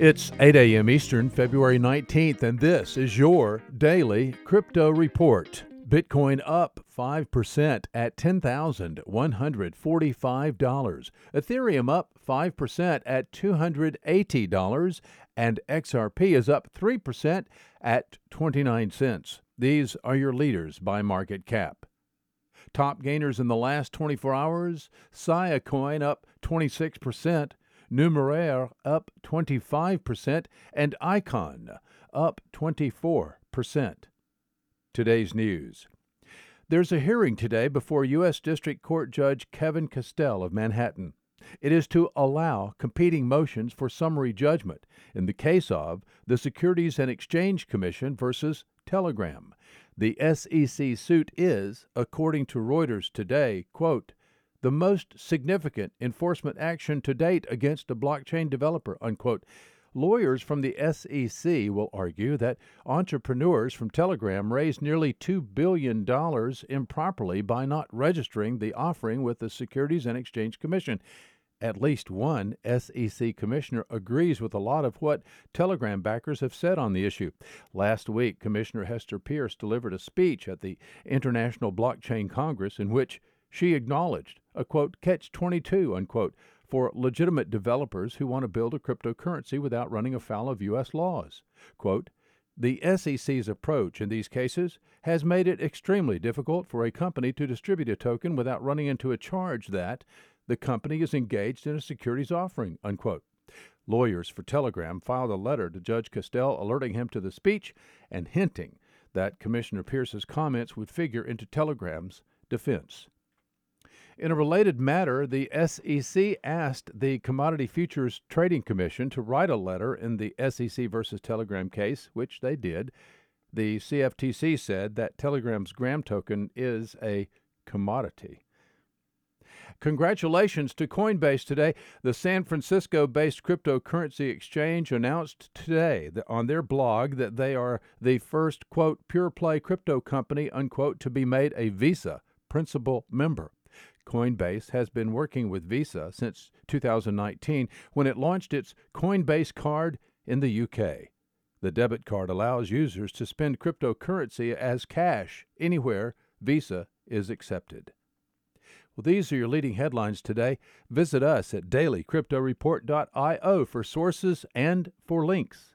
It's 8 a.m. Eastern, February 19th, and this is your daily crypto report. Bitcoin up 5% at $10,145. Ethereum up 5% at $280. And XRP is up 3% at 29 cents. These are your leaders by market cap. Top gainers in the last 24 hours Sia Coin up 26%. Numeraire up 25%, and Icon up 24%. Today's news. There's a hearing today before U.S. District Court Judge Kevin Castel of Manhattan. It is to allow competing motions for summary judgment in the case of the Securities and Exchange Commission versus Telegram. The SEC suit is, according to Reuters today, quote, the most significant enforcement action to date against a blockchain developer, unquote. Lawyers from the SEC will argue that entrepreneurs from Telegram raised nearly $2 billion improperly by not registering the offering with the Securities and Exchange Commission. At least one SEC commissioner agrees with a lot of what Telegram backers have said on the issue. Last week, Commissioner Hester Peirce delivered a speech at the International Blockchain Congress in which she acknowledged a quote catch 22 unquote for legitimate developers who want to build a cryptocurrency without running afoul of U.S. laws. Quote, the SEC's approach in these cases has made it extremely difficult for a company to distribute a token without running into a charge that the company is engaged in a securities offering. Unquote. Lawyers for Telegram filed a letter to Judge Castel alerting him to the speech and hinting that Commissioner Peirce's comments would figure into Telegram's defense. In a related matter, the SEC asked the Commodity Futures Trading Commission to write a letter in the SEC versus Telegram case, which they did. The CFTC said that Telegram's Gram token is a commodity. Congratulations to Coinbase today. The San Francisco based cryptocurrency exchange announced today on their blog that they are the first, quote, pure play crypto company, unquote, to be made a Visa principal member. Coinbase has been working with Visa since 2019 when it launched its Coinbase card in the UK. The debit card allows users to spend cryptocurrency as cash anywhere Visa is accepted. Well, these are your leading headlines today. Visit us at dailycryptoreport.io for sources and for links.